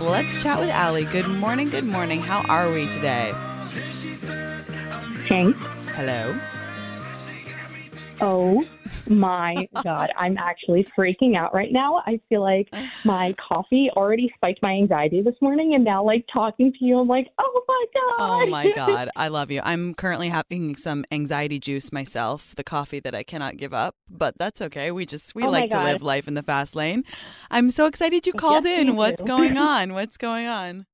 Let's chat with Allie. Good morning, good morning. How are we today? Thanks. Hello. Oh my God. I'm actually freaking out right now. I feel like my coffee already spiked my anxiety this morning. And now, like, talking to you, I'm like, oh my oh God. Oh my God. I love you. I'm currently having some anxiety juice myself, the coffee that I cannot give up, but that's okay. We just, we Oh like to live life in the fast lane. I'm so excited you called Yes, in. What's going on? What's going on?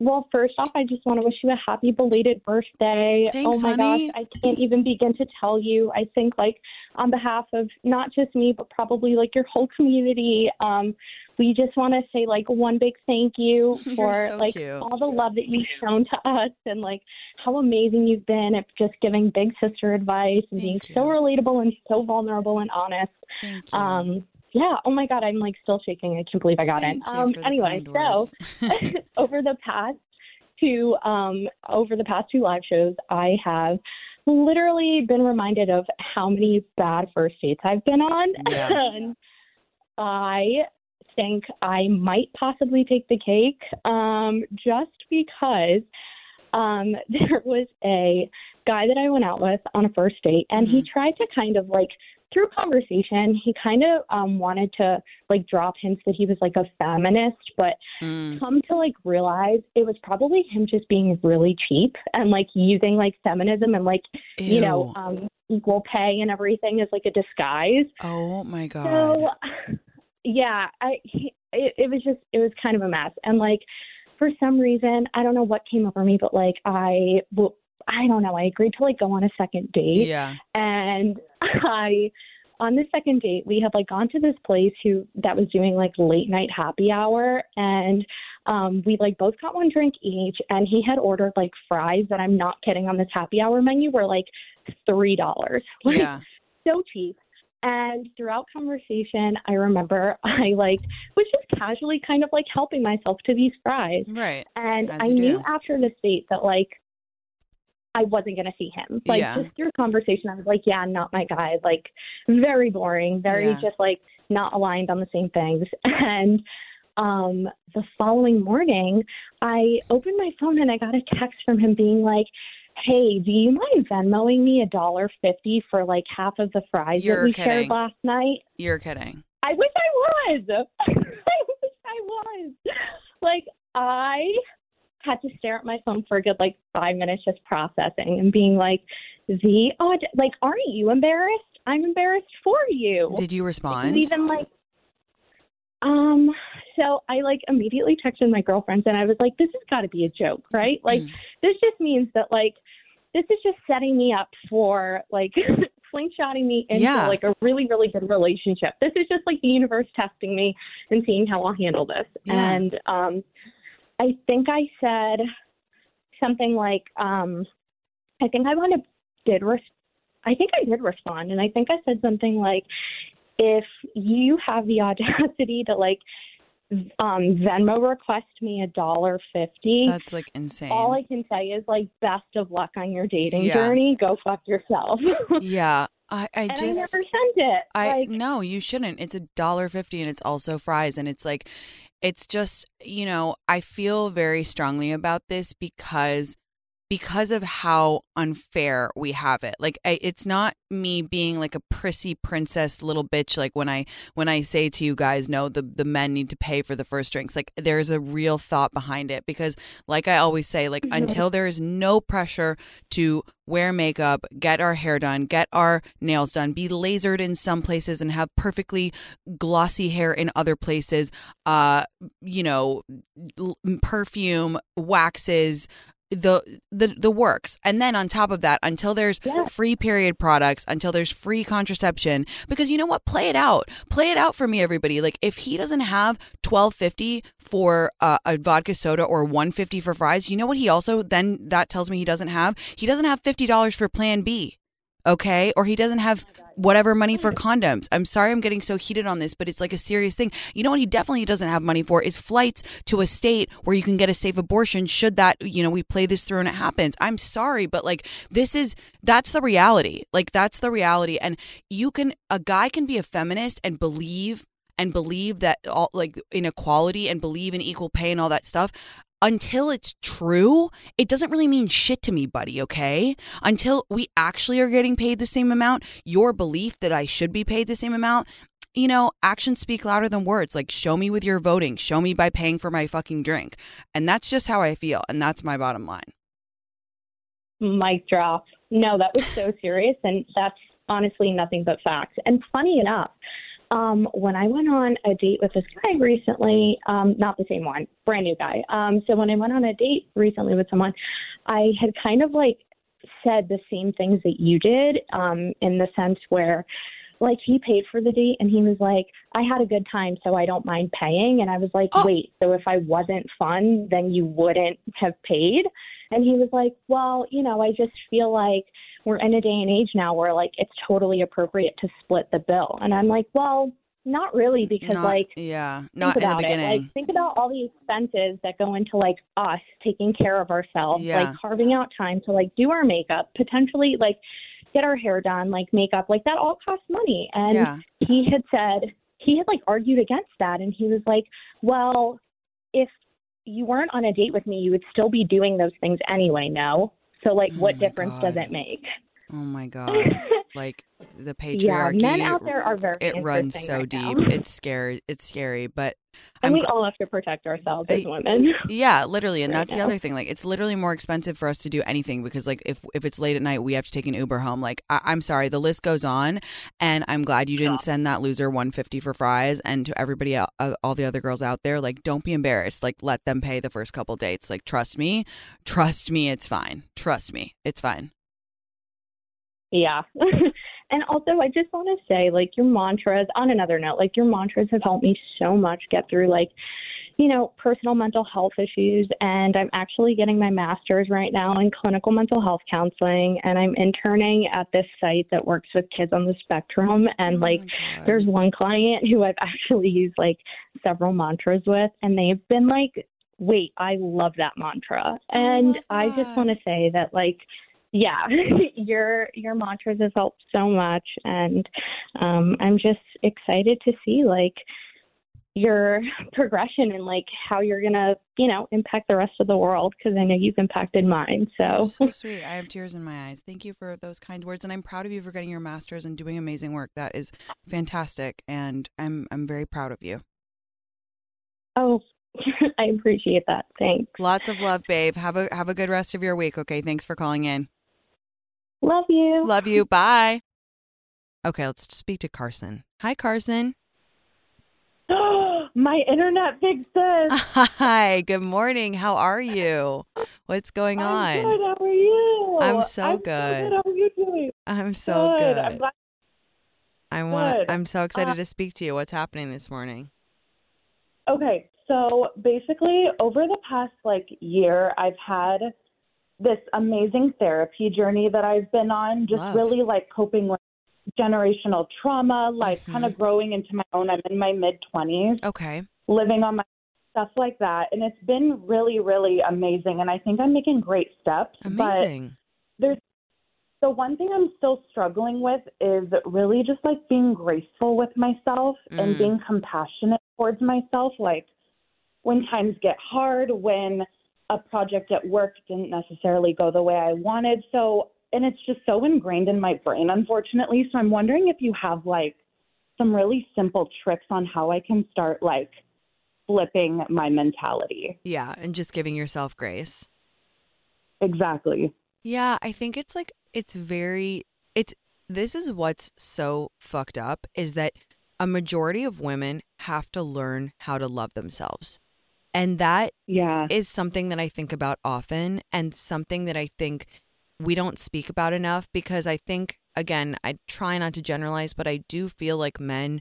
Well, first off, I just want to wish you a happy belated birthday. Thanks, oh my honey. gosh, I can't even begin to tell you. I think, like, on behalf of not just me, but probably like your whole community, um, we just want to say like one big thank you for so like cute. all the love that you've shown to us and like how amazing you've been at just giving big sister advice and being Thank so relatable and so vulnerable and honest. Thank you. Um, yeah. Oh my God, I'm like still shaking. I can't believe I got Thank it. Um, anyway, so over the past two um over the past two live shows i have literally been reminded of how many bad first dates i've been on Yeah. and i think i might possibly take the cake um just because um there was a guy that i went out with on a first date and he Mhm. tried to kind of like through conversation he kind of um wanted to like drop hints that he was like a feminist but Mm, come to like realize it was probably him just being really cheap and like using like feminism and like you know um equal pay and everything as like a disguise oh my God. so yeah i he- it, it was just it was kind of a mess and like for some reason i don't know what came over me but like i well i don't know i agreed to like go on a second date yeah. and I on the second date we had like gone to this place who that was doing like late night happy hour and um we like both got one drink each and he had ordered like fries that I'm not kidding on this happy hour menu were like three dollars. Like Yeah. so cheap. And throughout conversation I remember I like was just casually kind of like helping myself to these fries. Right. And I you knew do. after the date that like I wasn't going to see him. Like Yeah. just through conversation, I was like, yeah, not my guy. Like very boring, very Yeah. just like not aligned on the same things. And um the following morning, I opened my phone and I got a text from him being like, "Hey, do you mind Venmoing me a dollar fifty for like half of the fries You're that we kidding. shared last night?" You're kidding. I wish I was. I wish I was. Like I had to stare at my phone for a good like five minutes just processing and being like, the odd like, aren't you embarrassed? I'm embarrassed for you. Did you And respond? even like um so I like immediately texted my girlfriends and I was like, This has gotta be a joke, right? Like Mm. this just means that like this is just setting me up for like slingshotting me into Yeah. like a really really good relationship this is just like the universe testing me and seeing how i'll handle this Yeah. and um i think i said something like um i think i want to did res- i think i did respond and i think i said something like if you have the audacity to like um venmo request me a dollar fifty That's like insane. all I can say is like best of luck on your dating Yeah. journey. Go fuck yourself. yeah. I, I and I just never sent it. I like no, you shouldn't. It's a dollar fifty and it's also fries and it's like it's just, you know, I feel very strongly about this because because of how unfair we have it. Like I, it's not me being like a prissy princess little bitch like when I when I say to you guys no the the men need to pay for the first drinks. Like there's a real thought behind it because like I always say like Mhm. until there is no pressure to wear makeup, get our hair done, get our nails done, be lasered in some places and have perfectly glossy hair in other places, uh you know, l- perfume, waxes, the the the works. And then on top of that until there's free period products until there's free contraception because you know what? Play it out. Play it out for me everybody. Like if he doesn't have 1250 for uh, a vodka soda or 150 for fries you know what he also then that tells me he doesn't have? He doesn't have $50 for plan b okay? Or he doesn't have whatever money for condoms. I'm sorry I'm getting so heated on this, but it's like a serious thing. You know what he definitely doesn't have money for is flights to a state where you can get a safe abortion should that, you know, we play this through and it happens. I'm sorry, but like this is that's the reality. Like that's the reality and you can a guy can be a feminist and believe and believe that all like inequality and believe in equal pay and all that stuff until it's true, it doesn't really mean shit to me, buddy, okay? Until we actually are getting paid the same amount, your belief that I should be paid the same amount, you know, actions speak louder than words. Like, show me with your voting, show me by paying for my fucking drink. And that's just how I feel. And that's my bottom line. Mic drop. No, that was so serious. And that's honestly nothing but facts. And funny enough, um, when I went on a date with this guy recently, um, not the same one, brand new guy. Um, so when I went on a date recently with someone, I had kind of like said the same things that you did, um, in the sense where like he paid for the date and he was like, I had a good time, so I don't mind paying. And I was like, oh. wait, so if I wasn't fun, then you wouldn't have paid? And he was like, well, you know, I just feel like we're in a day and age now where like it's totally appropriate to split the bill. And I'm like, well, not really because not, like yeah, not in the beginning. It. Like think about all the expenses that go into like us taking care of ourselves, yeah. like carving out time to like do our makeup, potentially like get our hair done, like makeup, like that all costs money. And yeah. he had said he had like argued against that and he was like, Well, if you weren't on a date with me, you would still be doing those things anyway, no? So like oh what difference God. does it make? Oh my god. like the patriarchy yeah, men out there are very it runs so right deep. Now. It's scary. It's scary, but and I'm we all have to protect ourselves as women. Yeah, literally, and right that's now. the other thing. Like, it's literally more expensive for us to do anything because, like, if if it's late at night, we have to take an Uber home. Like, I- I'm sorry, the list goes on, and I'm glad you didn't send that loser 150 for fries. And to everybody, uh, all the other girls out there, like, don't be embarrassed. Like, let them pay the first couple dates. Like, trust me, trust me, it's fine. Trust me, it's fine. Yeah. and also, I just want to say, like, your mantras, on another note, like, your mantras have helped me so much get through, like, you know, personal mental health issues. And I'm actually getting my master's right now in clinical mental health counseling. And I'm interning at this site that works with kids on the spectrum. And, Oh like, there's one client who I've actually used, like, several mantras with. And they've been like, wait, I love that mantra. And love I just want to say that, like, yeah, your your mantras have helped so much, and um, I'm just excited to see like your progression and like how you're gonna, you know, impact the rest of the world because I know you've impacted mine. So so sweet. I have tears in my eyes. Thank you for those kind words, and I'm proud of you for getting your master's and doing amazing work. That is fantastic, and I'm I'm very proud of you. oh, I appreciate that. Thanks. Lots of love, babe. Have a have a good rest of your week. Okay, thanks for calling in. Love you. Love you. Bye. Okay, let's speak to Carson. Hi, Carson. My internet big sis. Hi. Good morning. How are you? What's going I'm on? good. How are you? I'm so I'm good. How are you doing? I'm so good. I'm glad. I want. good. I'm so excited Uh, to speak to you. What's happening this morning? Okay, so basically, over the past like year, I've had this amazing therapy journey that I've been on, just Love. really like coping with generational trauma, like kind Mhm. of growing into my own. I'm in my mid 20s, Okay. living on my stuff like that, and it's been really, really amazing. And I think I'm making great steps. But Amazing. there's the one thing I'm still struggling with is really just like being graceful with myself and Mm. being compassionate towards myself. Like when times get hard, when a project at work didn't necessarily go the way I wanted. So, and it's just so ingrained in my brain, unfortunately. So I'm wondering if you have like some really simple tricks on how I can start like flipping my mentality. Yeah, and just giving yourself grace. Exactly. Yeah, I think it's like it's very it's this is what's so fucked up is that a majority of women have to learn how to love themselves. And that Yeah. is something that I think about often and something that I think we don't speak about enough because I think again, I try not to generalize, but I do feel like men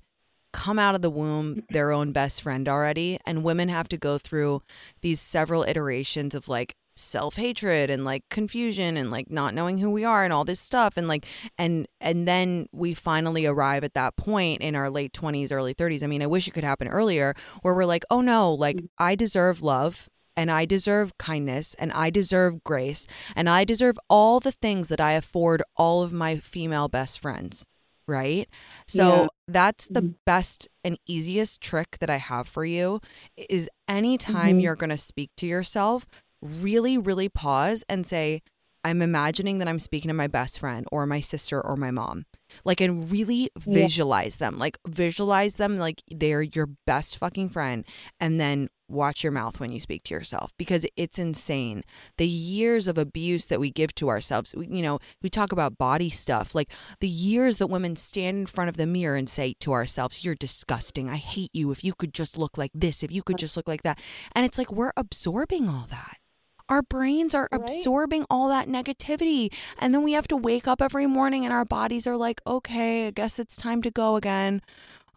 come out of the womb their own best friend already and women have to go through these several iterations of like self-hatred and like confusion and like not knowing who we are and all this stuff and like and and then we finally arrive at that point in our late 20s early 30s i mean i wish it could happen earlier where we're like oh no like Mm. i deserve love and I deserve kindness and I deserve grace and I deserve all the things that I afford all of my female best friends, right? So Yeah. that's the Mhm. best and easiest trick that I have for you is anytime Mhm. you're going to speak to yourself, really really pause and say I'm imagining that I'm speaking to my best friend or my sister or my mom. Like and really visualize them. Like visualize them like they're your best fucking friend and then watch your mouth when you speak to yourself because it's insane. The years of abuse that we give to ourselves. We, you know, we talk about body stuff. Like the years that women stand in front of the mirror and say to ourselves, "You're disgusting. I hate you. If you could just look like this, if you could just look like that." And it's like we're absorbing all that. Our brains are Right. absorbing all that negativity. And then we have to wake up every morning and our bodies are like, okay, I guess it's time to go again.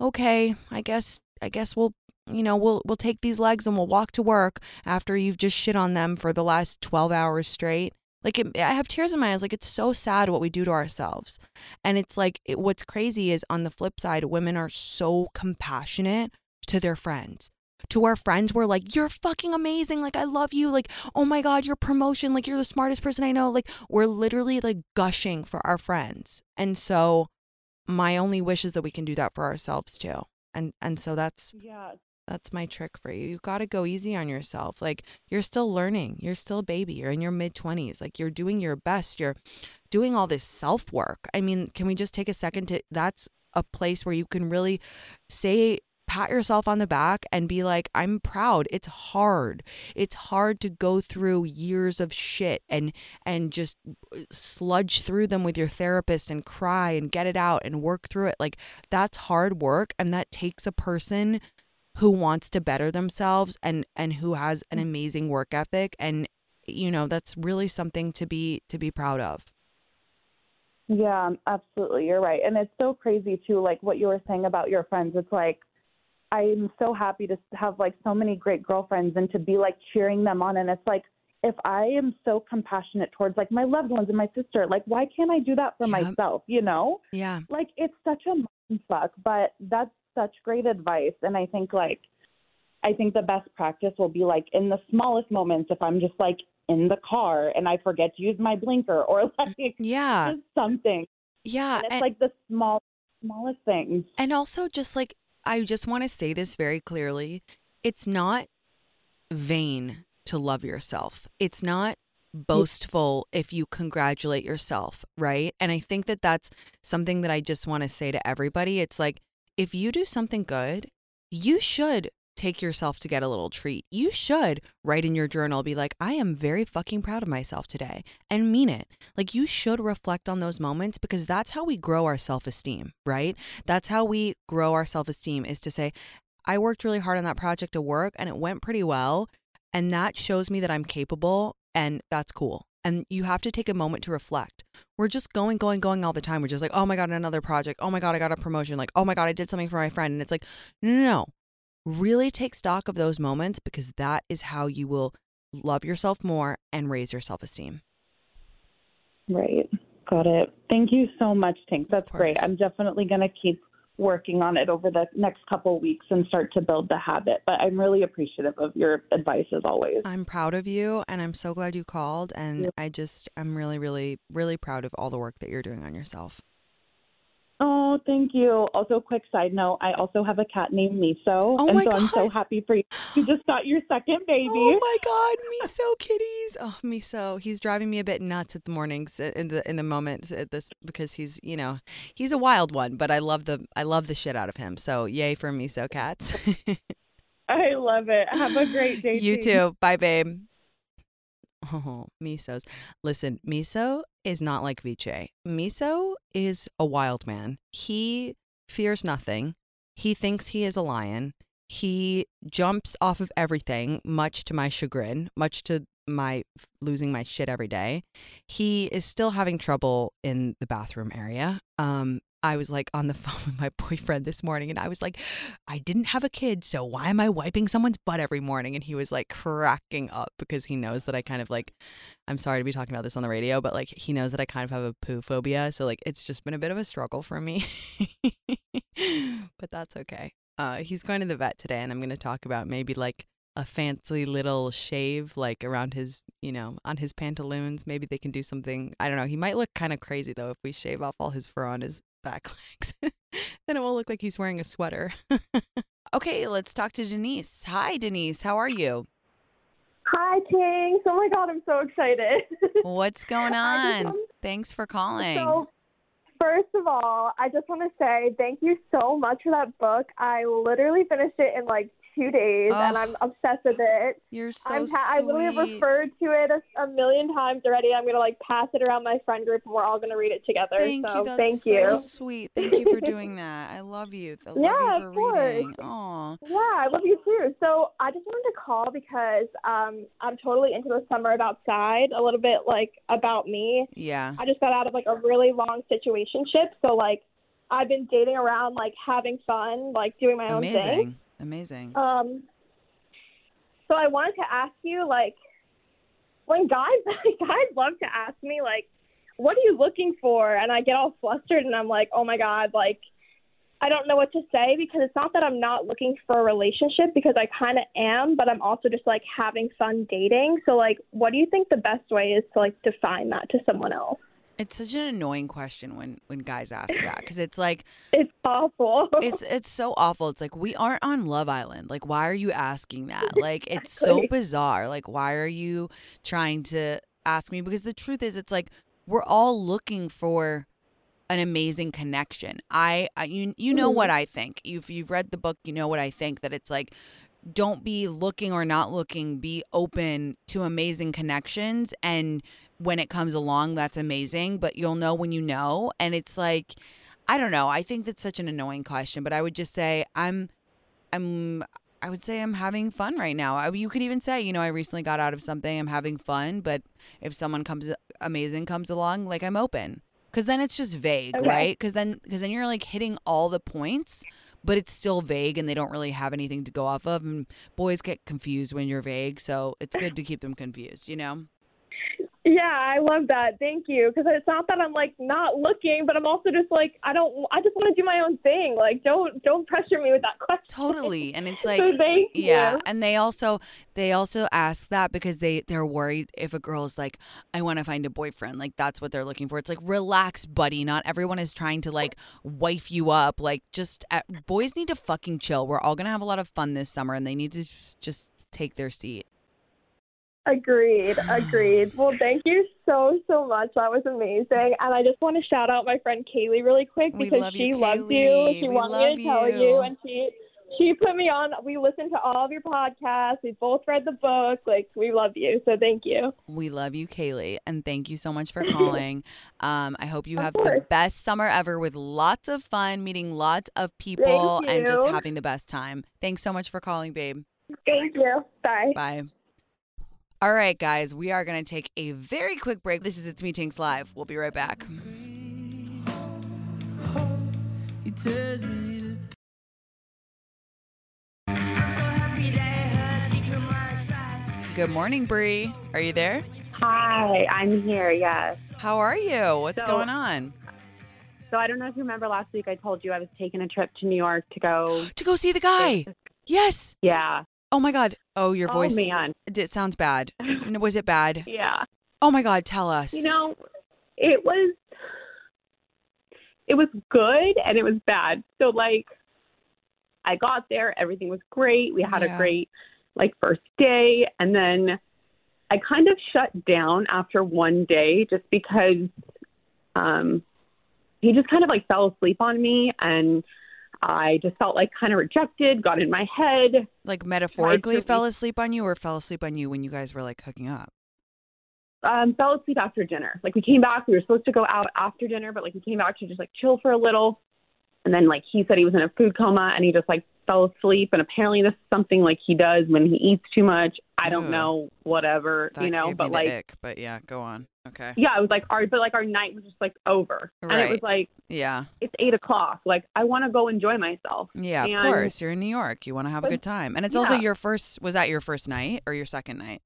Okay, I guess I guess we'll you know, we'll we'll take these legs and we'll walk to work after you've just shit on them for the last 12 hours straight. Like it, I have tears in my eyes. Like it's so sad what we do to ourselves. And it's like it, what's crazy is on the flip side, women are so compassionate to their friends to our friends we're like you're fucking amazing like i love you like oh my god your promotion like you're the smartest person i know like we're literally like gushing for our friends. And so my only wish is that we can do that for ourselves too. And and so that's Yeah. that's my trick for you. You've got to go easy on yourself like you're still learning you're still a baby you're in your mid 20s like you're doing your best you're doing all this self work i mean can we just take a second to that's a place where you can really say pat yourself on the back and be like i'm proud it's hard it's hard to go through years of shit and and just uh, sludge through them with your therapist and cry and get it out and work through it like that's hard work and that takes a person who wants to better themselves and and who has an mm. amazing work ethic and you know that's really something to be to be proud of Yeah, absolutely. You're right. And it's so crazy too, like what you were saying about your friends. It's like I'm so happy to have like so many great girlfriends and to be like cheering them on. And it's like if I am so compassionate towards like my loved ones and my sister, like why can't I do that for Yeah. myself? You know? yeah Like it's such a fuck, but that's such great advice. And I think like I think the best practice will be like in the smallest moments if I'm just like in the car and I forget to use my blinker or like mm, yeah something. yeah And it's and, like the small smallest things. and also just like i just want to say this very clearly it's not vain to love yourself. It's not boastful if you congratulate yourself right? And i think that that's something that i just want to say to everybody. It's like if you do something good you should take yourself to get a little treat. You should write in your journal, be like, I am very fucking proud of myself today and mean it. Like, you should reflect on those moments because that's how we grow our self esteem, right? That's how we grow our self esteem is to say, I worked really hard on that project at work and it went pretty well. And that shows me that I'm capable and that's cool. And you have to take a moment to reflect. We're just going, going, going all the time. We're just like, oh my God, another project. Oh my God, I got a promotion. Like, oh my God, I did something for my friend. And it's like, no, no, no. Really take stock of those moments because that is how you will love yourself more and raise your self esteem. Right. Got it. Thank you so much, Tinx. That's great. I'm definitely going to keep working on it over the next couple of weeks and start to build the habit. But I'm really appreciative of your advice as always. I'm proud of you and I'm so glad you called. And Yeah. I just, I'm really, really, really proud of all the work that you're doing on yourself. Oh, thank you. Also, quick side note, I also have a cat named Miso. Oh and so I'm so happy for you. You just got your second baby. Oh my God, Miso kitties! Oh, Miso, he's driving me a bit nuts at the mornings uh, in the in the moments at this because he's you know he's a wild one, but I love the I love the shit out of him. So yay for Miso cats. I love it. Have a great day. you too. Bye, babe. Oh, Miso's. Listen, Miso is not like Viche. Miso is a wild man. He fears nothing. He thinks he is a lion. He jumps off of everything, much to my chagrin, much to my losing my shit every day. He is still having trouble in the bathroom area. Um, I was like on the phone with my boyfriend this morning and I was like, I didn't have a kid, so why am I wiping someone's butt every morning? And he was like cracking up because he knows that I kind of like, I'm sorry to be talking about this on the radio, but like he knows that I kind of have a poo phobia. So like it's just been a bit of a struggle for me. but that's okay. Uh, he's going to the vet today and I'm going to talk about maybe like a fancy little shave like around his you know on his pantaloons maybe they can do something i don't know he might look kind of crazy though if we shave off all his fur on his back legs then it will look like he's wearing a sweater okay let's talk to denise hi denise how are you Hi, Tinx. Oh my God, I'm so excited. what's going I just on thanks for calling So, first of all, I just want to say thank you so much for that book. I literally finished it in like two days, and. I'm obsessed with it. you're so I'm pa- I literally referred to it a, a million times already. I'm gonna like pass it around my friend group, and we're all gonna read it together. Thank so you. That's thank so you. sweet. Thank you for doing that. I love you. I love Yeah, you of course. reading. Aw. Yeah, I love you too. So I just wanted to call because um, I'm totally into the summer of outside. A little bit like about me. Yeah. I just got out of like a really long situationship, so like I've been dating around, like having fun, like doing my own thing. Amazing. Um, so I wanted to ask you, like, when guys guys love to ask me, like, what are you looking for? And I get all flustered, and I'm like, oh my god, like. I don't know what to say because it's not that I'm not looking for a relationship because I kind of am, but I'm also just like having fun dating. So like, what do you think the best way is to like define that to someone else? It's such an annoying question when when guys ask that because it's like It's awful. it's it's so awful. It's like we aren't on Love Island. Like why are you asking that? Like it's so bizarre. Like why are you trying to ask me? Because the truth is, it's like we're all looking for an amazing connection. I, I you you know Mhm. what I think. If you've read the book, you know what I think. That it's like don't be looking or not looking. Be open to amazing connections and when it comes along that's amazing but you'll know when you know and it's like i don't know i think that's such an annoying question but i would just say i'm i'm i would say i'm having fun right now. I, you could even say you know i recently got out of something i'm having fun but if someone comes amazing comes along like i'm open. Because then it's just vague Okay. right? Because then because then you're like hitting all the points but it's still vague and they don't really have anything to go off of and boys get confused when you're vague so it's good to keep them confused you know Yeah, I love that. Thank you. Because it's not that I'm like not looking, but I'm also just like I don't. I just want to do my own thing. Like don't don't pressure me with that question. totally and it's So like thank yeah you. and they also they also ask that because they they're worried if a girl's like i want to find a boyfriend like that's what they're looking for it's like relax buddy not everyone is trying to like wife you up like just uh, boys need to fucking chill we're all gonna have a lot of fun this summer and they need to just take their seat Agreed. Agreed. Well, thank you so so much. That was amazing. And I just want to shout out my friend Kaylee really quick because love she you, loves Kaylee. you. She We wanted me to tell you. and she she put me on. We listened to all of your podcasts. We both read the book. Like we love you. So thank you. we love you kaylee and thank you so much for calling um, i hope you Of have the best summer ever with lots of fun meeting lots of people and just having the best time thanks so much for calling babe Thank you. Bye. Bye. All right, guys, we are going to take a very quick break. This is It's Me Tinx Live. We'll be right back. He tells me to Good morning, Bree. Are you there? Hi, I'm here. Yes. How are you? What's So- going on? So I don't know if you remember last week I told you I was taking a trip to New York to go. To go see the guy. Yes. Yeah. Oh my God. Oh, your voice. Oh man. It sounds bad. Was it bad? Yeah. Oh my God. Tell us. You know, it was it was good and it was bad. So like I got there, everything was great. We had Yeah. a great like first day and then I kind of shut down after one day just because um he just kind of like fell asleep on me and I just felt like kind of rejected, got in my head. like metaphorically to fell asleep on you or fell asleep on you when you guys were like hooking up? um, fell asleep after dinner. Like we came back, we were supposed to go out after dinner, but like we came back to just like chill for a little. And then like he said he was in a food coma and he just like fell asleep. And apparently this is something like he does when he eats too much. I don't Ugh. know, whatever, That you know, but like ick, but yeah, go on. Okay. Yeah, it was like our but like our night was just like over, and it was like Yeah. it's eight o'clock. Like I want to go enjoy myself. Yeah, of course. You're in New York. You want to have a good time. And it's also your first was that your first night or your second night?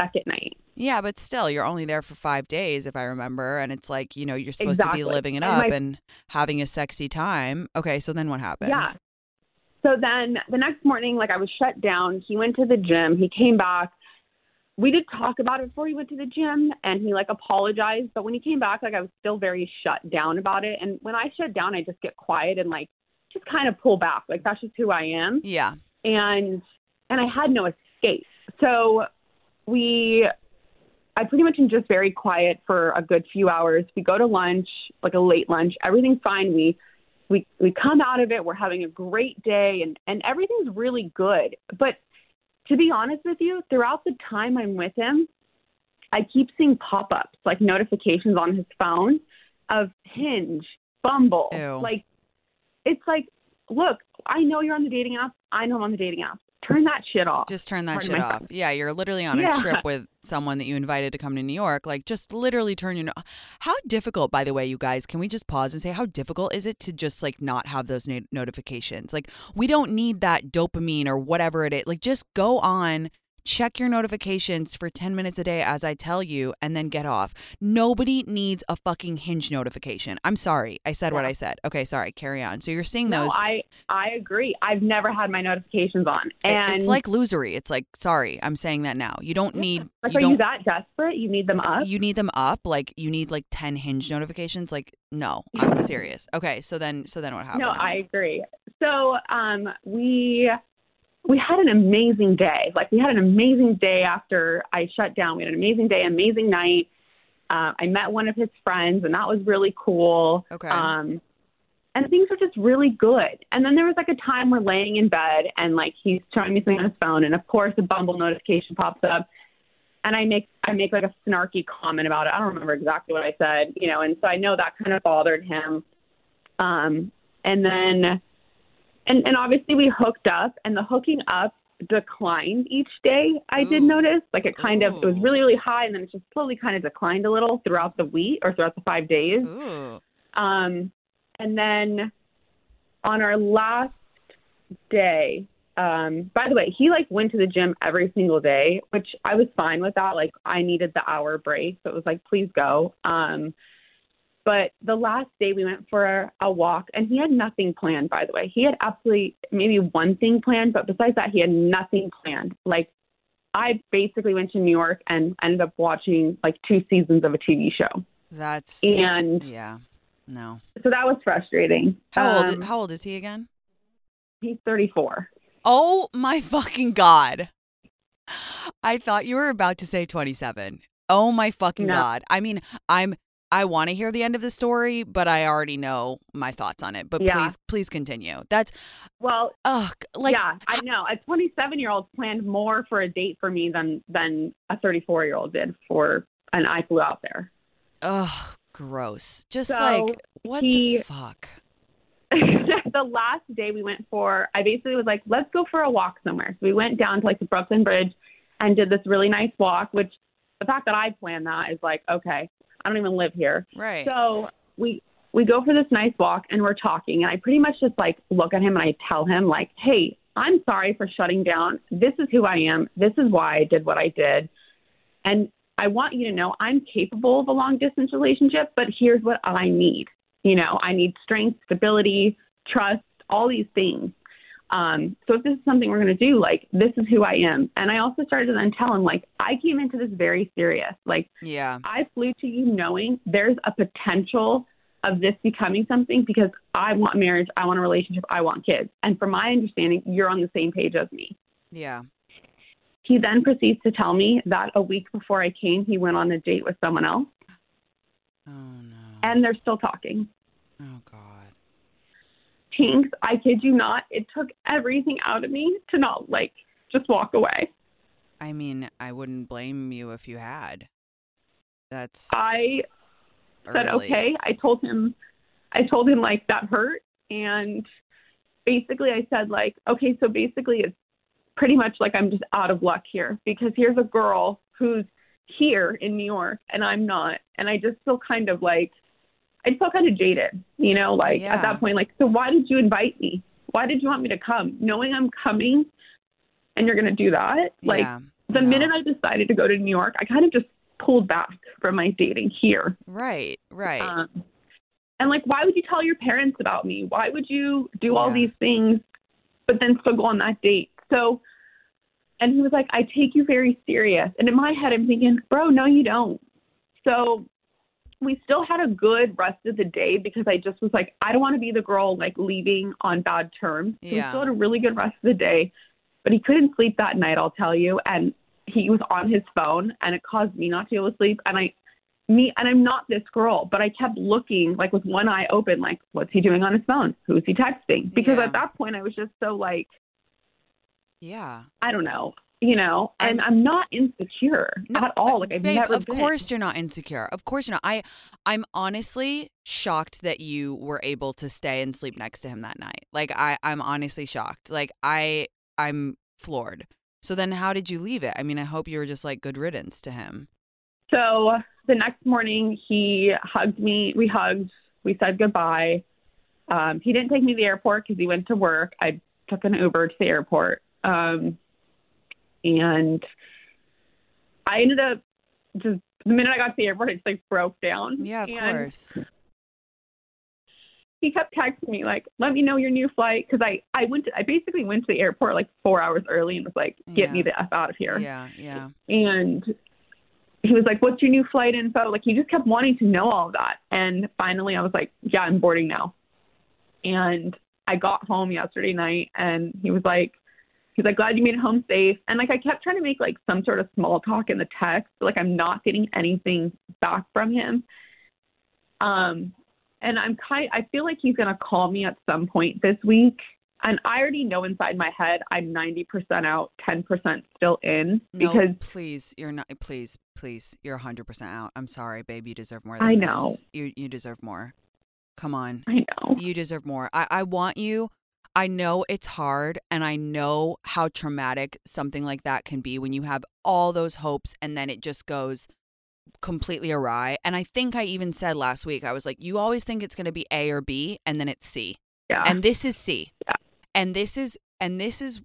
Second night. Yeah, but still, you're only there for five days, if I remember. And it's like, you know, you're supposed to be living it And up my- and having a sexy time. Okay, so then what happened? Yeah. So then the next morning, like I was shut down. He went to the gym. He came back. We did talk about it before he went to the gym and he like apologized. But when he came back, like I was still very shut down about it. And when I shut down, I just get quiet and like just kind of pull back. Like that's just who I am. Yeah. and and I had no escape. So we I pretty much am just very quiet for a good few hours. We go to lunch, like a late lunch. Everything's fine. We we we come out of it. We're having a great day and and everything's really good. But to be honest with you, throughout the time I'm with him, I keep seeing pop-ups, like notifications on his phone of Hinge, Bumble. Ew. Like it's like, look, I know you're on the dating app. I know I'm on the dating app. Turn that shit off. Just turn that Pardon shit off. Yeah, you're literally on a Yeah. trip with someone that you invited to come to New York. Like, just literally turn your. How difficult, by the way, you guys? Can we just pause and say how difficult is it to just like not have those notifications? Like, we don't need that dopamine or whatever it is. Like, just go on. Check your notifications for 10 minutes a day as I tell you and then get off. Nobody needs a fucking hinge notification. I'm sorry. I said what I said. Okay, sorry. Carry on. So you're seeing no, those. I I agree. I've never had my notifications on, and it's like losery. It's like, sorry, I'm saying that now. You don't need like, you are don't you that desperate? You need them up? you need them up like you need like 10 hinge notifications like no i'm serious okay so then so then what happens No, I agree. So um, we we had an amazing day. Like we had an amazing day after I shut down. We had an amazing day, amazing night. Uh, I met one of his friends, and that was really cool. Okay. Um, and things were just really good. And then there was like a time we're laying in bed, and like he's showing me something on his phone, and of course a Bumble notification pops up. And I make I make like a snarky comment about it. I don't remember exactly what I said, you know. And so I know that kind of bothered him. Um, and then and and obviously we hooked up and the hooking up declined each day i did notice. Like it kind of it was really really high and then it just slowly kind of declined a little throughout the week or throughout the five days. Ooh. um and then on our last day um by the way he like went to the gym every single day which i was fine with that. Like i needed the hour break so it was like please go. Um but the last day we went for a, a walk and he had nothing planned by the way. He had absolutely maybe one thing planned but besides that he had nothing planned. Like i basically went to new york and ended up watching like two seasons of a tv show. That's and yeah. No. So that was frustrating. How old Um, how old is he again? He's 34 oh my fucking god. I thought you were about to say 27 oh my fucking No. god. I mean i'm I want to hear the end of the story, but I already know my thoughts on it. But Yeah. please, please continue. That's well ugh, like yeah, I know. A 27 year old planned more for a date for me than than a 34 year old did for, and I flew out there. ugh, gross. Just So, like what he- the fuck? the last day we went for, I basically was like, let's go for a walk somewhere. So we went down to like the Brooklyn Bridge and did this really nice walk. Which the fact that I planned that is like, okay, I don't even live here. Right. So we we go for this nice walk and we're talking and I pretty much just like look at him and I tell him like, "Hey, I'm sorry for shutting down. This is who I am. This is why I did what I did." And I want you to know I'm capable of a long distance relationship, but here's what I need. You know, I need strength, stability, trust, all these things. Um, so if this is something we're going to do, like this is who I am. And I also started to then tell him, like, I came into this very serious. Like, yeah. I flew to you knowing there's a potential of this becoming something because I want marriage, I want a relationship, I want kids. And from my understanding, you're on the same page as me. Yeah. He then proceeds to tell me that a week before I came, he went on a date with someone else, Oh no. and they're still talking. oh god. Tinx, I kid you not, it took everything out of me to not like just walk away. I mean, I wouldn't blame you if you had. That's I said okay. I told him, I told him like that hurt, and basically I said like okay, so basically it's pretty much like I'm just out of luck here because here's a girl who's here in New York and I'm not. And I just feel kind of like, I felt kind of jaded, you know, like Yeah. at that point, like, so why did you invite me? Why did you want me to come? Knowing I'm coming and you're going to do that? Like, yeah. the no. minute I decided to go to New York, I kind of just pulled back from my dating here. Right, right. Um, and like, why would you tell your parents about me? Why would you do all these things, but then still go on that date? So, and he was like, I take you very serious. And in my head, I'm thinking, bro, no, you don't. So we still had a good rest of the day because I just was like, I don't want to be the girl like leaving on bad terms. So we still had a really good rest of the day, but he couldn't sleep that night, I'll tell you. And he was on his phone and it caused me not to be able to sleep. And I, me, and I'm not this girl, but I kept looking like with one eye open, like, what's he doing on his phone? Who's he texting? Because Yeah. at that point, I was just so like, yeah. I don't know, you know, and I'm- I'm, not insecure No, at all. Like I've Babe, never of been. course you're not insecure. Of course you're not. I I'm honestly shocked that you were able to stay and sleep next to him that night. Like I I'm honestly shocked. Like I I'm floored. So then how did you leave it? I mean, I hope you were just like good riddance to him. So the next morning, he hugged me. We hugged. We said goodbye. Um, he didn't take me to the airport because he went to work. I took an Uber to the airport. Um, and I ended up just the minute I got to the airport, I just like broke down. Yeah, of And course. He kept texting me like, "Let me know your new flight," because I I went to, I basically went to the airport like four hours early and was like, "Get Yeah. me the f out of here." Yeah, yeah. and he was like, "What's your new flight info?" Like he just kept wanting to know all of that. And finally, I was like, "Yeah, I'm boarding now." And I got home yesterday night, and he was like, "He's like, glad you made it home safe." And like I kept trying to make like some sort of small talk in the text, but, like I'm not getting anything back from him. Um, and I'm kind. I feel like he's gonna call me at some point this week. And I already know inside my head I'm 90% out, 10% still in No, because please, you're not. Please, please, you're 100 percent out. I'm sorry, babe. You deserve more. Than I know. This. You you deserve more. Come on. I know. You deserve more. I, I want you. I know it's hard and I know how traumatic something like that can be when you have all those hopes and then it just goes completely awry. And I think I even said last week, I was like, you always think it's going to be A or B and then it's C. Yeah. And this is C. Yeah. And this is and this is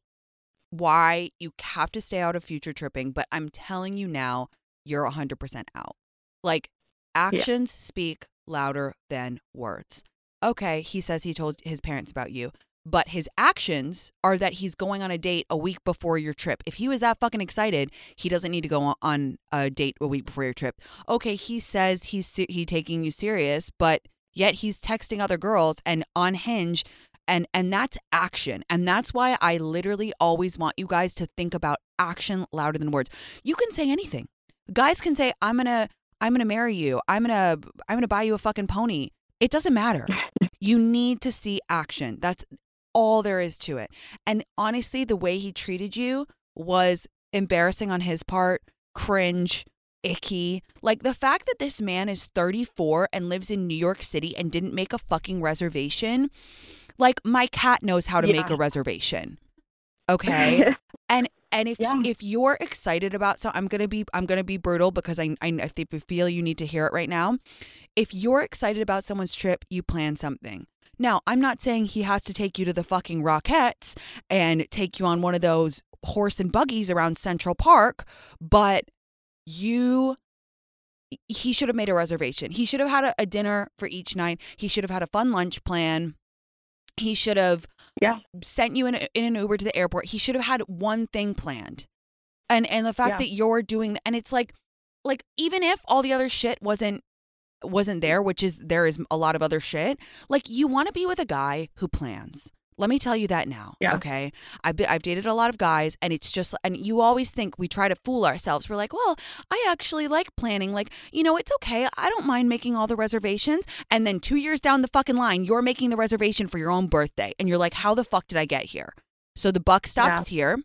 why you have to stay out of future tripping, but I'm telling you now, you're 100% out. Like actions speak louder than words. Okay, he says he told his parents about you, but his actions are that he's going on a date a week before your trip. If he was that fucking excited, he doesn't need to go on- a date a week before your trip. Okay, he says he's he taking you serious, but yet he's texting other girls and on Hinge and and that's action. And that's why I literally always want you guys to think about action louder than words. You can say anything. Guys can say I'm going to I'm going to marry you. I'm going to I'm going to buy you a fucking pony. It doesn't matter. you need to see action. That's all there is to it. And honestly, the way he treated you was embarrassing on his part, cringe, icky. Like the fact that this man is 34 and lives in New York City and didn't make a fucking reservation. Like my cat knows how to make a reservation. Okay? and and if Yeah. if you're excited about so I'm gonna be I'm gonna be brutal because I I, I think- feel you need to hear it right now. If you're excited about someone's trip, you plan something. Now, I'm not saying he has to take you to the fucking Rockettes and take you on one of those horse and buggies around Central Park, but you he should have made a reservation. He should have had a, a dinner for each night. He should have had a fun lunch plan. He should have yeah. sent you in, a, in an Uber to the airport. He should have had one thing planned. And and the fact Yeah. that you're doing and it's like like even if all the other shit wasn't wasn't there, which is there is a lot of other shit, like you want to be with a guy who plans. Let me tell you that now. Yeah. Okay. I've been, I've dated a lot of guys and it's just and you always think we try to fool ourselves. We're like, "Well, I actually like planning. Like, you know, it's okay. I don't mind making all the reservations." And then 2 years down the fucking line, you're making the reservation for your own birthday and you're like, "How the fuck did I get here?" So the buck stops here.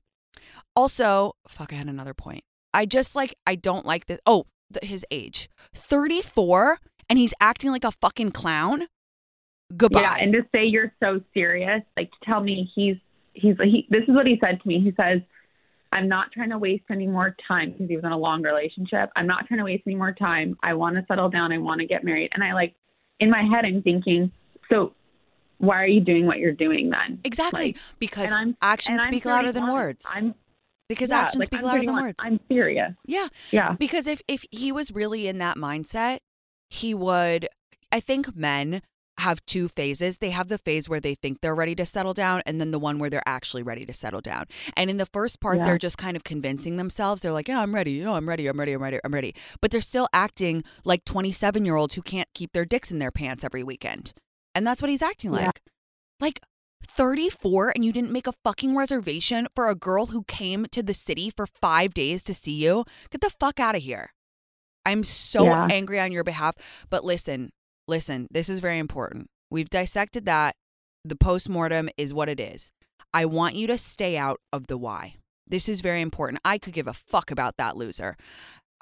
Also, fuck, I had another point. I just like I don't like this. Oh, the, his age. 34 and he's acting like a fucking clown. Goodbye. Yeah, and to say you're so serious, like to tell me he's he's he. This is what he said to me. He says, I'm not trying to waste any more time because he was in a long relationship. I'm not trying to waste any more time. I want to settle down. I want to get married. And I like, in my head, I'm thinking, so why are you doing what you're doing then? Exactly. Like, because actions speak louder than 31. words. I'm because yeah, actions like, speak I'm louder than 31. words. I'm serious. yeah. Yeah. Because if if he was really in that mindset, he would I think men have two phases. They have the phase where they think they're ready to settle down and then the one where they're actually ready to settle down. And in the first part Yeah. they're just kind of convincing themselves. They're like, "Yeah, I'm ready. You know, I'm ready. I'm ready. I'm ready. I'm ready." But they're still acting like 27-year-olds who can't keep their dicks in their pants every weekend. And that's what he's acting Yeah. like. Like 34 and you didn't make a fucking reservation for a girl who came to the city for 5 days to see you? Get the fuck out of here. I'm so Yeah. angry on your behalf. But listen, listen, this is very important. We've dissected that. The postmortem is what it is. I want you to stay out of the why. This is very important. I could give a fuck about that loser.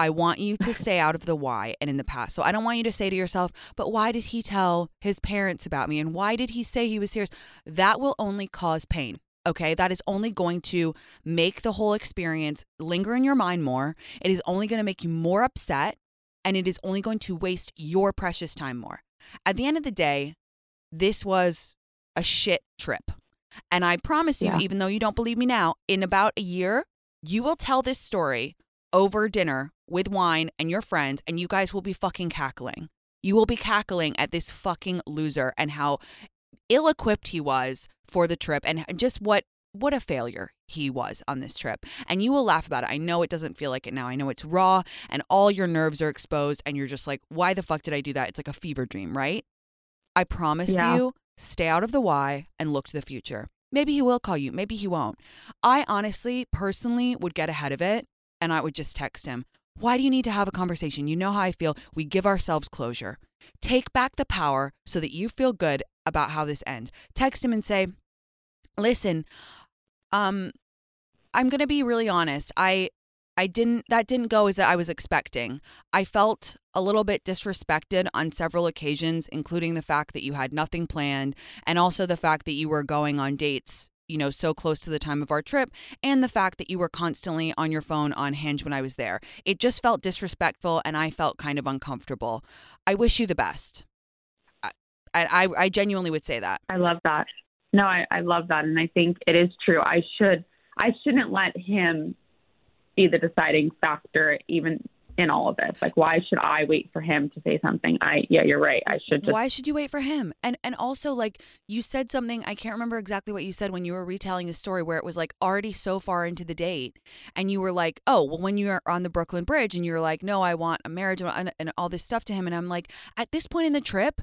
I want you to stay out of the why and in the past. So I don't want you to say to yourself, but why did he tell his parents about me? And why did he say he was serious? That will only cause pain. Okay. That is only going to make the whole experience linger in your mind more. It is only going to make you more upset and it is only going to waste your precious time more. At the end of the day, this was a shit trip. And I promise you, Yeah. even though you don't believe me now, in about a year, you will tell this story over dinner with wine and your friends, and you guys will be fucking cackling. You will be cackling at this fucking loser and how ill equipped he was for the trip and just what what a failure he was on this trip. And you will laugh about it. I know it doesn't feel like it now. I know it's raw and all your nerves are exposed and you're just like, why the fuck did I do that? It's like a fever dream, right? I promise Yeah. you, stay out of the why and look to the future. Maybe he will call you, maybe he won't. I honestly, personally, would get ahead of it and I would just text him. Why do you need to have a conversation? You know how I feel. We give ourselves closure. Take back the power so that you feel good about how this ends. Text him and say, "Listen, um I'm going to be really honest. I I didn't that didn't go as I was expecting. I felt a little bit disrespected on several occasions, including the fact that you had nothing planned and also the fact that you were going on dates, you know, so close to the time of our trip and the fact that you were constantly on your phone on Hinge when I was there. It just felt disrespectful and I felt kind of uncomfortable. I wish you the best. I I, I genuinely would say that. I love that. No, I, I love that. And I think it is true. I should, I shouldn't let him be the deciding factor even in all of this. Like, why should I wait for him to say something? I, yeah, you're right. I should just, Why should you wait for him? And and also like you said something I can't remember exactly what you said when you were retelling the story where it was like already so far into the date and you were like, "Oh, well when you're on the Brooklyn Bridge and you're like, "No, I want a marriage and, and all this stuff to him." And I'm like, "At this point in the trip,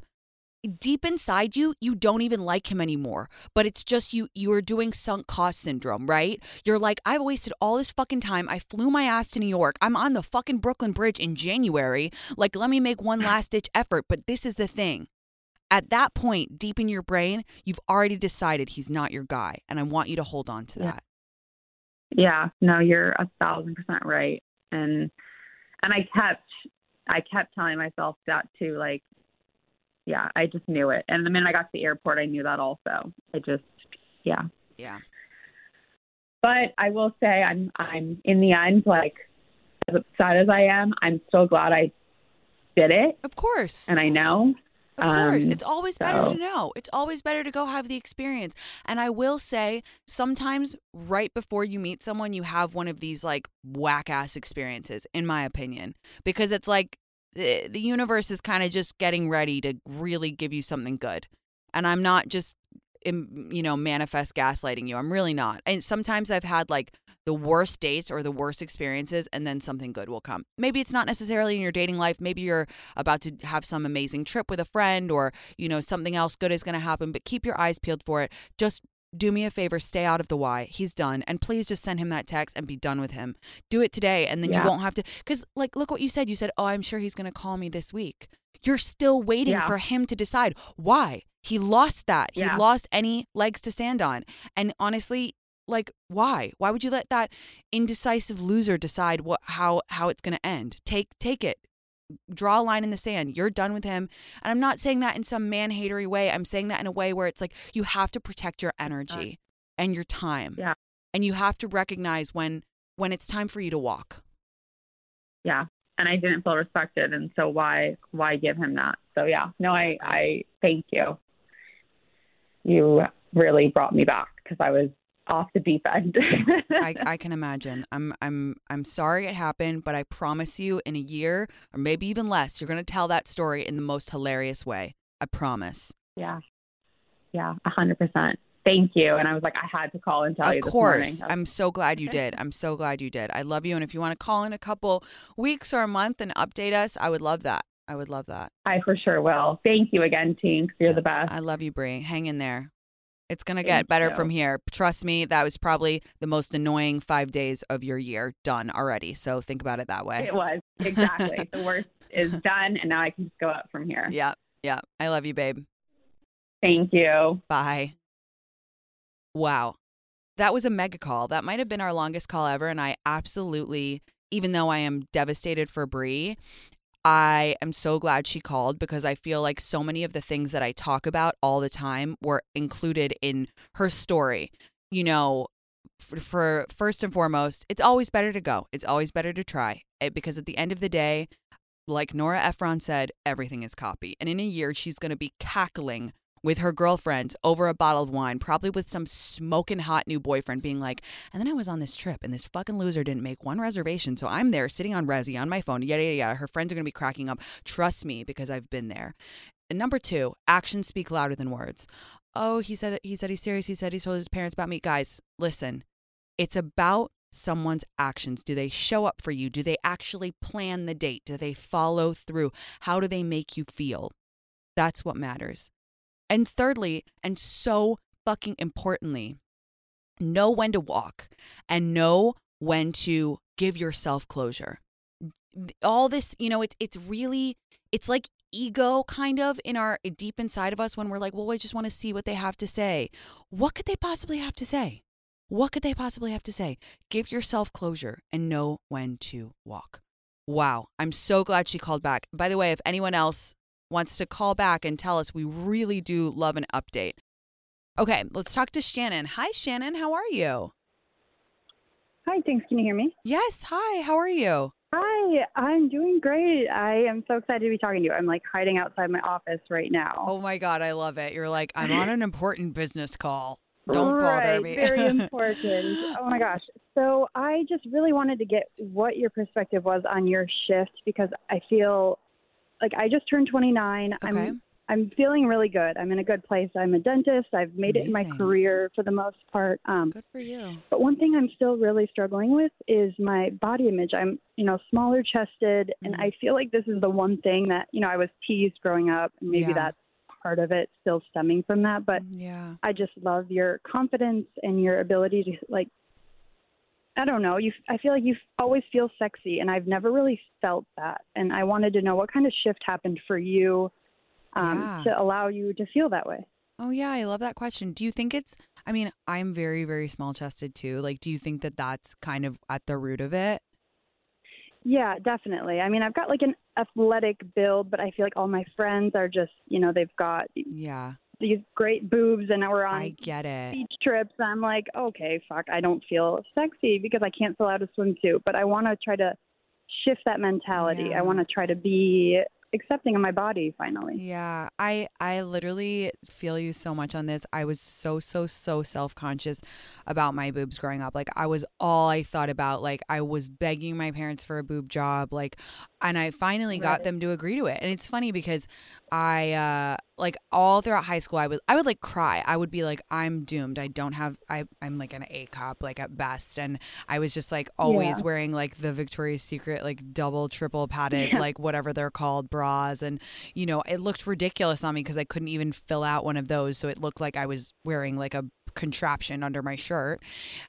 deep inside you you don't even like him anymore. But it's just you you are doing sunk cost syndrome right? You're like i've wasted all this fucking time. I flew my ass to new york. I'm on the fucking brooklyn bridge in january. Like let me make one last ditch effort. But this is the thing. At that point deep in your brain you've already decided he's not your guy and i want you to hold on to Yeah. that. Yeah, no, you're a thousand percent right. And, and I kept, I kept telling myself that too. Like, yeah, I just knew it. And the minute I got to the airport, I knew that also. I just, yeah. yeah but I will say I'm I'm in the end like as upset as I am, I'm still glad I did it of course and I know. Of course. Um, It's always better to know. It's always better to go have the experience. And I will say, sometimes right before you meet someone, you have one of these like whack ass experiences, in my opinion, because it's like the, the universe is kind of just getting ready to really give you something good. And I'm not just, you know, manifest gaslighting you. I'm really not. And sometimes I've had like the worst dates or the worst experiences, and then something good will come. Maybe it's not necessarily in your dating life. Maybe you're about to have some amazing trip with a friend, or, you know, something else good is going to happen, but keep your eyes peeled for it. Just do me a favor, stay out of the why. He's done. And please just send him that text and be done with him. Do it today, and then you won't have to. Because, like, look what you said. You said, Oh, I'm sure he's going to call me this week. You're still waiting Yeah. for him to decide why. He lost that. He lost any legs to stand on. And honestly, like why? Why would you let that indecisive loser decide what how how it's going to end? Take take it. Draw a line in the sand. You're done with him. And I'm not saying that in some man hatery way. I'm saying that in a way where it's like you have to protect your energy and your time. Yeah. And you have to recognize when when it's time for you to walk. Yeah. And I didn't feel respected. And so why, why give him that? So yeah, no, I, I thank you. You really brought me back because I was off the deep end. I, I can imagine. I'm I'm I'm sorry it happened, but I promise you in a year or maybe even less, you're gonna tell that story in the most hilarious way. I promise. yeah. Yeah. A hundred percent. Thank you. And I was like, I had to call and tell Of you morning. course. I'm so glad you did. I'm so glad you did. I love you. And if you want to call in a couple weeks or a month and update us, I would love that. I would love that. I for sure will. Thank you again, team. 'cause You're the best. I love you, Brie. Hang in there. It's gonna get better from here. Trust me, that was probably the most annoying five days of your year done already. So think about it that way. It was exactly the worst is done, and now I can just go up from here. Yeah, yeah. I love you, babe. Thank you. Bye. Wow. That was a mega call. That might have been our longest call ever. And I absolutely, even though I am devastated for Brie, I am so glad she called because I feel like so many of the things that I talk about all the time were included in her story. You know, for, for first and foremost, it's always better to go. It's always better to try Eh, because at the end of the day, like Nora Ephron said, everything is copy. And in a year, she's going to be cackling with her girlfriends over a bottle of wine, probably with some smoking hot new boyfriend, being like, and then I was on this trip and this fucking loser didn't make one reservation. So I'm there sitting on Resy on my phone, yada, yada, yada. Her friends are going to be cracking up. Trust me, because I've been there. And number two, actions speak louder than words. Oh, he said he said he's serious. He said he told his parents about me. Guys, listen. It's about someone's actions. Do they show up for you? Do they actually plan the date? Do they follow through? How do they make you feel? That's what matters. And thirdly, and so fucking importantly, know when to walk and know when to give yourself closure. All this, you know, it's it's really it's like ego kind of in our deep inside of us when we're like, "Well, I just want to see what they have to say." What could they possibly have to say? What could they possibly have to say? Give yourself closure and know when to walk. Wow, I'm so glad she called back. By the way, if anyone else wants to call back and tell us, we really do love an update. Okay, let's talk to Shannon. Hi, Shannon. How are you? Hi, thanks. Can you hear me? Yes. Hi. How are you? Hi, I'm doing great. I am so excited to be talking to you. I'm like hiding outside my office right now. Oh my God, I love it. You're like, I'm on an important business call. Don't right, bother me. very important. Oh my gosh. So I just really wanted to get what your perspective was on your shift because I feel like I just turned 29. Okay. I'm I'm feeling really good. I'm in a good place. I'm a dentist. I've made it in my career for the most part. Um, Good for you. But one thing I'm still really struggling with is my body image. I'm, you know, smaller chested, and Mhm. I feel like this is the one thing that, you know, I was teased growing up, and maybe Yeah. that's part of it still stemming from that. But Yeah. I just love your confidence and your ability to, like, I don't know, you. I feel like you always feel sexy, and I've never really felt that. And I wanted to know what kind of shift happened for you um, Yeah. to allow you to feel that way. Oh yeah, I love that question. Do you think it's I mean, I'm very very small chested too. Like do you think that that's kind of at the root of it? Yeah, definitely. I mean, I've got like an athletic build, but I feel like all my friends are just, you know, they've got Yeah. These great boobs and we're on I get it. beach trips. I'm like, okay, fuck, I don't feel sexy because I can't fill out a swimsuit, but I want to try to shift that mentality. Yeah. I want to try to be accepting of my body finally. Yeah, I I literally feel you so much on this. I was so so so self-conscious about my boobs growing up. Like I was all I thought about. Like I was begging my parents for a boob job like and I finally got them to agree to it. And it's funny because I uh like all throughout high school I would I would like cry. I would be like I'm doomed. I don't have I I'm like an A cop like at best and I was just like always Yeah. wearing like the Victoria's Secret like double triple padded Yeah. like whatever they're called bras and you know it looked ridiculous on me because I couldn't even fill out one of those so it looked like I was wearing like a contraption under my shirt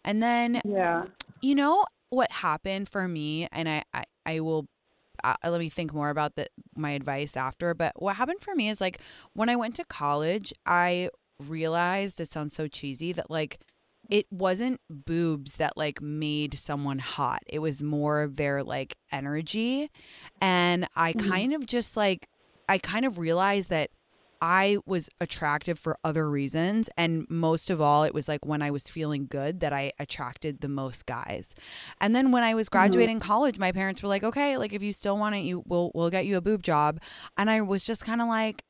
and then Yeah. you know what happened for me and I I, I will uh, let me think more about the, my advice after but what happened for me is like when I went to college I realized it sounds so cheesy that like it wasn't boobs that like made someone hot it was more of their like energy and I Mhm. kind of just like I kind of realized that I was attractive for other reasons. And most of all, it was like when I was feeling good that I attracted the most guys. And then when I was mm-hmm. graduating college, my parents were like, okay, like if you still want it, you we'll we'll get you a boob job. And I was just kind of like,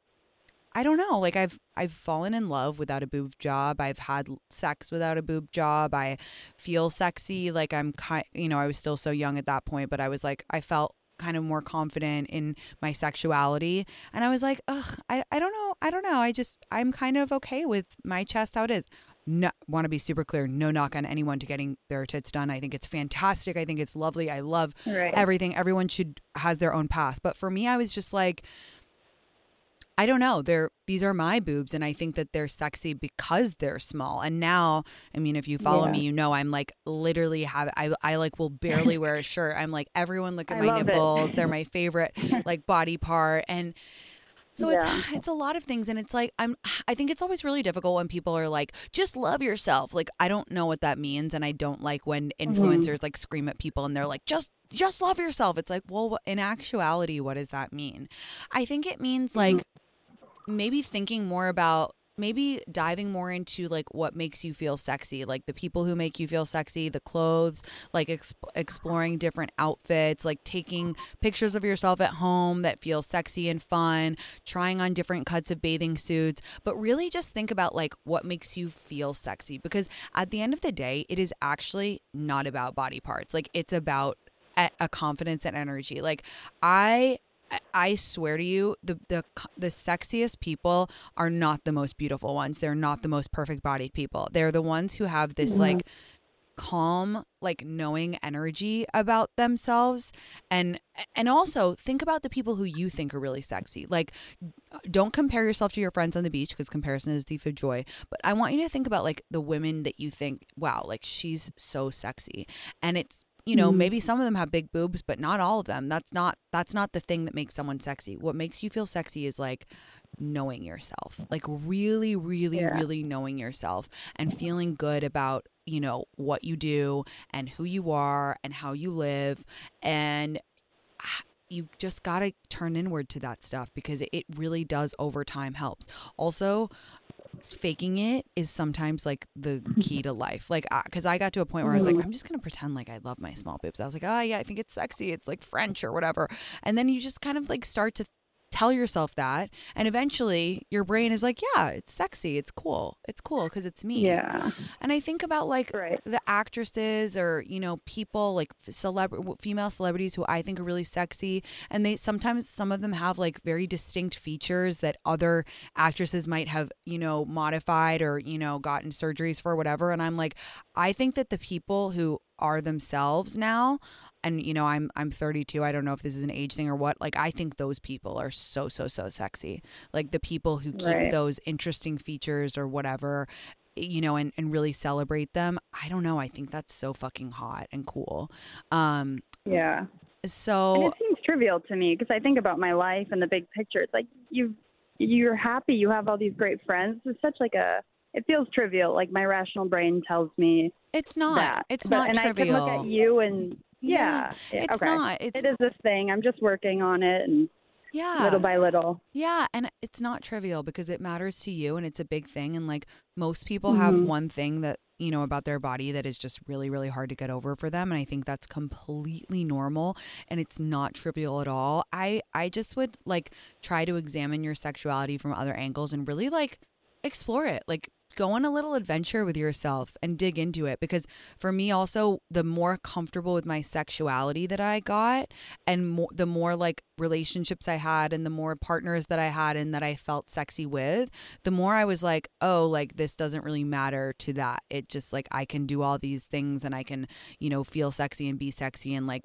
I don't know. Like I've I've fallen in love without a boob job. I've had sex without a boob job. I feel sexy. Like I'm kind. You know, I was still so young at that point, but I was like, I felt kind of more confident in my sexuality, and I was like, ugh, I I don't know. I don't know. I just I'm kind of okay with my chest how it is. No, want to be super clear. No knock on anyone to getting their tits done. I think it's fantastic. I think it's lovely. I love Right. everything. Everyone should has their own path. But for me, I was just like, I don't know. They're these are my boobs, and I think that they're sexy because they're small. And now, I mean, if you follow Yeah. me, you know I'm like literally have I I like will barely wear a shirt. I'm like everyone look at I my nipples. They're my favorite like body part and. So it's Yeah. it's a lot of things and it's like I'm I think it's always really difficult when people are like just love yourself. Like I don't know what that means and I don't like when influencers like scream at people and they're like just just love yourself. It's like, well, in actuality, what does that mean? I think it means like maybe thinking more about maybe diving more into like what makes you feel sexy like the people who make you feel sexy the clothes like exp- exploring different outfits like taking pictures of yourself at home that feel sexy and fun trying on different cuts of bathing suits but really just think about like what makes you feel sexy because at the end of the day it is actually not about body parts like it's about a, a confidence and energy like i I- swear to you, the the the sexiest people are not the most beautiful ones. They're not the most perfect bodied people. They're the ones who have this mm-hmm. like calm, like knowing energy about themselves, and and also think about the people who you think are really sexy. Like, don't compare yourself to your friends on the beach because comparison is the thief of joy. But I want you to think about like the women that you think, wow, like she's so sexy, and it's you know Mhm. maybe some of them have big boobs but not all of them that's not that's not the thing that makes someone sexy what makes you feel sexy is like knowing yourself like really really Yeah. really knowing yourself and feeling good about you know what you do and who you are and how you live and ah, you just got to turn inward to that stuff because it really does over time helps also faking it is sometimes like the key to life. Like, because I got to a point where I was like, mm-hmm. I'm just gonna pretend like I love my small boobs. I was like, oh yeah, I think it's sexy. It's like French or whatever. And then you just kind of like start to tell yourself that, and eventually your brain is like, yeah, it's sexy. It's cool. It's cool because it's me. Yeah. And I think about like Right. the actresses or you know people like celeb female celebrities who I think are really sexy and they sometimes some of them have like very distinct features that other actresses might have you know modified or you know gotten surgeries for whatever and I'm like I think that the people who are themselves now and you know I'm I'm 32 I don't know if this is an age thing or what like I think those people are so so so sexy like the people who keep Right. those interesting features or whatever you know and, and really celebrate them i don't know i think that's so fucking hot and cool um Yeah. And so it seems trivial to me because I think about my life and the big picture. It's like you you're happy, you have all these great friends. It's such like a it feels trivial. Like my rational brain tells me it's not that. it's But- not and trivial I can look at you and yeah, yeah, it's okay. not it's It is this thing. I'm just working on it and yeah little by little. Yeah, and it's not trivial because it matters to you and it's a big thing and like most people have Mhm. one thing that you know about their body that is just really really hard to get over for them and I think that's completely normal and it's not trivial at all. I I just would like try to examine your sexuality from other angles and really like explore it. Like go on a little adventure with yourself and dig into it because for me also the more comfortable with my sexuality that I got and more, the more like relationships I had and the more partners that I had and that I felt sexy with, the more I was like, oh, like this doesn't really matter to that. It just like I can do all these things and I can, you know, feel sexy and be sexy and like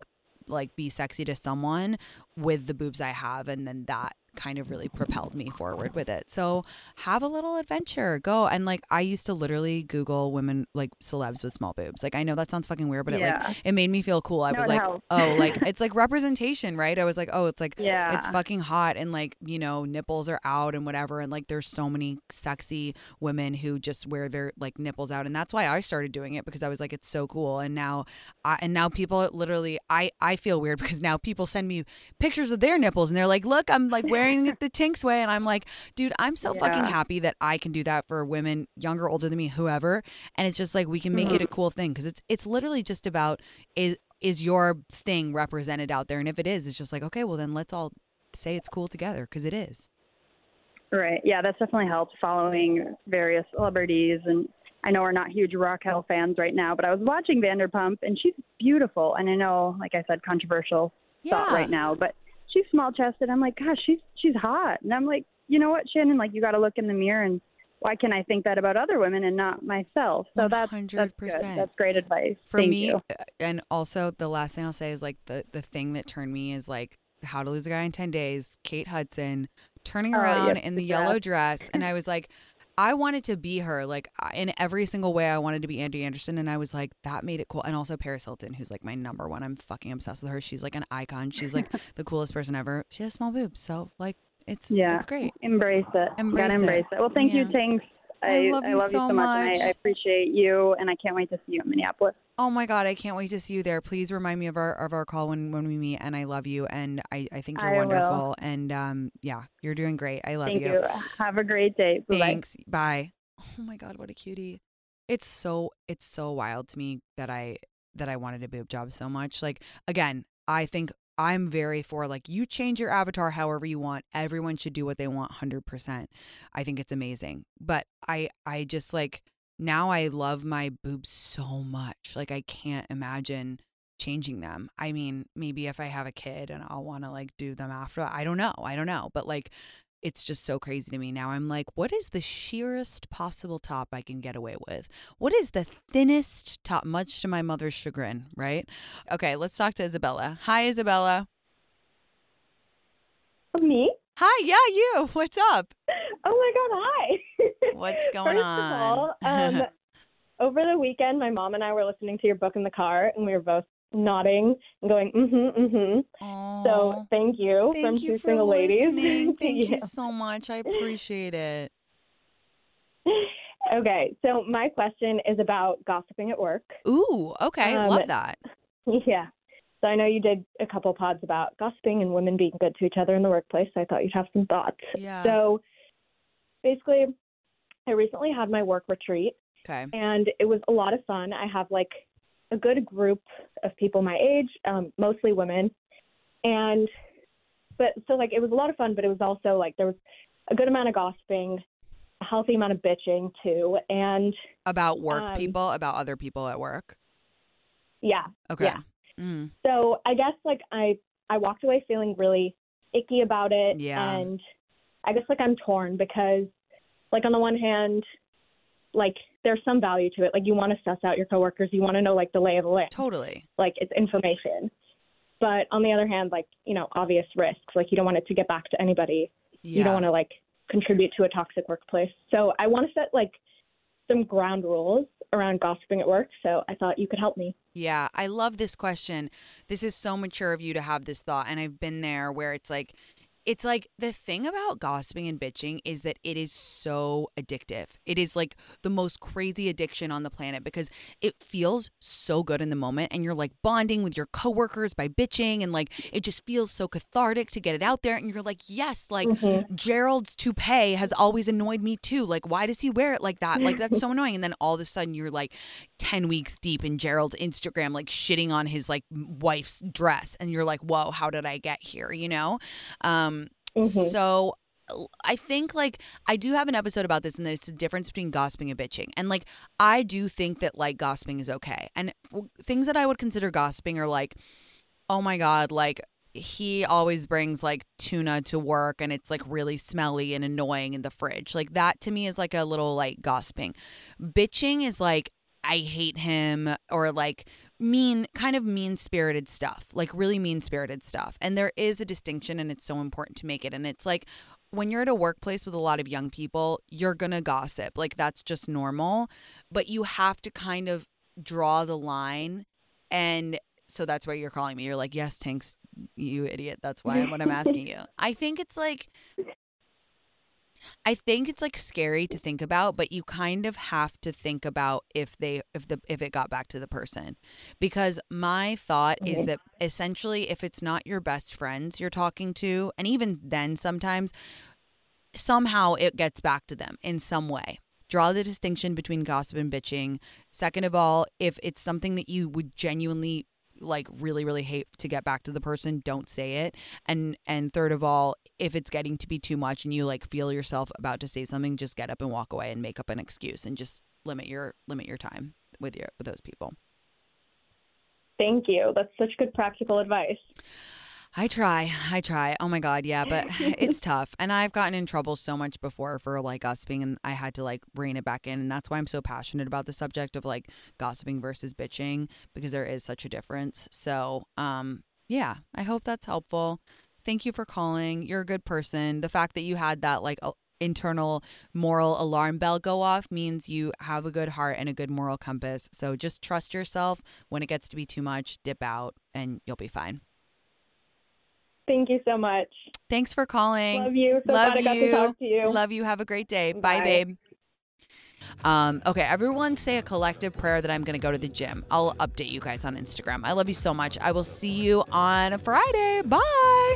like be sexy to someone with the boobs I have and then that kind of really propelled me forward with it. So have a little adventure. Go and like I used to literally Google women like celebs with small boobs. Like I know that sounds fucking weird, but it like it made me feel cool. I No, was like, helps. oh, like it's like representation, right? I was like, oh, it's like Yeah. it's fucking hot and like you know nipples are out and whatever and like there's so many sexy women who just wear their like nipples out and that's why I started doing it because I was like it's so cool and now I, and now people literally I I feel weird because now people send me pictures of their nipples and they're like look I'm like wearing wearing the Tinx way. And I'm like, dude, I'm so fucking happy that I can do that for women younger, older than me, whoever. And it's just like we can make it a Mm-hmm. cool thing because it's it's literally just about is is your thing represented out there, and if it is, it's just like okay, well then let's all say it's cool together because it is. Right. Yeah, that's definitely helped following various celebrities and I know we're not huge Raquel fans right now, but I was watching Vanderpump and she's beautiful and I know, like I said, controversial thought right now, but she's small chested. I'm like, gosh, she's she's hot. And I'm like, you know what, Shannon, like you gotta look in the mirror and why can I think that about other women and not myself? So that's that's good. 100%. That's great advice. for Thank me you. uh, and also the last thing i'll say is like the the thing that turned me is like how to lose a guy in 10 days kate hudson turning Oh, around yes, in the the yellow dress and i was like I wanted to be her, like in every single way. I wanted to be Andy Anderson, and I was like, that made it cool. And also Paris Hilton, who's like my number one. I'm fucking obsessed with her. She's like an icon. She's like the coolest person ever. She has small boobs, so like it's Yeah. it's great. Embrace it. Embrace Gotta it. embrace it. Well, thank you, Yeah. Tinx. I love you so so much, much. I, I appreciate you, and I can't wait to see you in Minneapolis. Oh my god, I can't wait to see you there. Please remind me of our of our call when when we meet. And I love you, and I I think you're I will. wonderful. And um, yeah, you're doing great. I love Thank you. Have a great day. Bye-bye. Thanks. Bye. Oh my god, what a cutie. It's so it's so wild to me that I that I wanted a boob job so much. Like again, I think I'm very for like you change your avatar however you want. Everyone should do what they want 100%. I think it's amazing. But I I just like now I love my boobs so much. Like I can't imagine changing them. I mean, maybe if I have a kid and I'll want to like do them after. I don't know. I don't know. But like it's just so crazy to me now. I'm like, what is the sheerest possible top I can get away with? What is the thinnest top, much to my mother's chagrin, right? Okay, let's talk to Isabella. Hi, Isabella. Me? Hi, yeah, you. What's up? Oh my god, hi. What's going First on? Of all, um, over the weekend, my mom and I were listening to your book in the car, and we were both nodding and going, mm-hmm, mm-hmm. So thank you thank from you two single ladies. listening. Thank Yeah. you so much. I appreciate it. Okay, so my question is about gossiping at work. Ooh, okay, Um, love that. Yeah. So I know you did a couple pods about gossiping and women being good to each other in the workplace. So I thought you'd have some thoughts. Yeah. So basically, I recently had my work retreat Okay. and it was a lot of fun. I have like a good group of people my age, um, mostly women, and but so like it was a lot of fun, but it was also like there was a good amount of gossiping, a healthy amount of bitching too, and About work Um, people, about other people at work. yeah. Okay. yeah. Mm. So I guess like I I walked away feeling really icky about it, Yeah. and I guess like I'm torn because like on the one hand, like there's some value to it. Like you want to suss out your coworkers, you want to know like the lay of the land. Totally. like it's information. But on the other hand, like, you know, obvious risks. Like you don't want it to get back to anybody. Yeah. You don't want to like contribute to a toxic workplace. So I want to set like some ground rules around gossiping at work. So I thought you could help me. Yeah, I love this question. This is so mature of you to have this thought. And I've been there where it's like, it's like the thing about gossiping and bitching is that it is so addictive. It is like the most crazy addiction on the planet because it feels so good in the moment and you're like bonding with your coworkers by bitching and like it just feels so cathartic to get it out there and you're like, yes, like Gerald's toupee has always annoyed me too. Like, why does he wear it like that? Like, that's so annoying. And then all of a sudden, you're like 10 weeks deep in Gerald's Instagram, like shitting on his like wife's dress. And you're like, whoa, how did I get here? You know? Um, Mhm. so I think like I do have an episode about this and that it's the difference between gossiping and bitching. And like I do think that like gossiping is okay. And w- things that I would consider gossiping are like, oh my God, like he always brings like tuna to work and it's like really smelly and annoying in the fridge. Like that to me is like a little like gossiping. Bitching is like I hate him or like mean kind of mean spirited stuff, like really mean spirited stuff. And there is a distinction and it's so important to make it. And it's like when you're at a workplace with a lot of young people, you're going to gossip. Like that's just normal, but you have to kind of draw the line and so that's why you're calling me. You're like, "Yes, Tinx, you idiot. That's why what I'm asking you." I think it's like I think it's like scary to think about, but you kind of have to think about if they if the if it got back to the person. Because my thought is that essentially if it's not your best friends you're talking to, and even then sometimes somehow it gets back to them in some way. Draw the distinction between gossip and bitching. Second of all, if it's something that you would genuinely like really really hate to get back to the person don't say it and and third of all if it's getting to be too much and you like feel yourself about to say something just get up and walk away and make up an excuse and just limit your limit your time with your with those people Thank you. That's such good practical advice. I try. I try. Oh my god, yeah, but it's tough. And I've gotten in trouble so much before for like gossiping and I had to like rein it back in and that's why I'm so passionate about the subject of like gossiping versus bitching because there is such a difference. So, um yeah, I hope that's helpful. Thank you for calling. You're a good person. The fact that you had that like a- internal moral alarm bell go off means you have a good heart and a good moral compass. So just trust yourself. When it gets to be too much, dip out and you'll be fine. Thank you so much. Thanks for calling. Love you. So Love you. you. Love you. Have a great day. Bye, Bye. babe. Um, okay, everyone say a collective prayer that I'm going to go to the gym. I'll update you guys on Instagram. I love you so much. I will see you on Friday. Bye.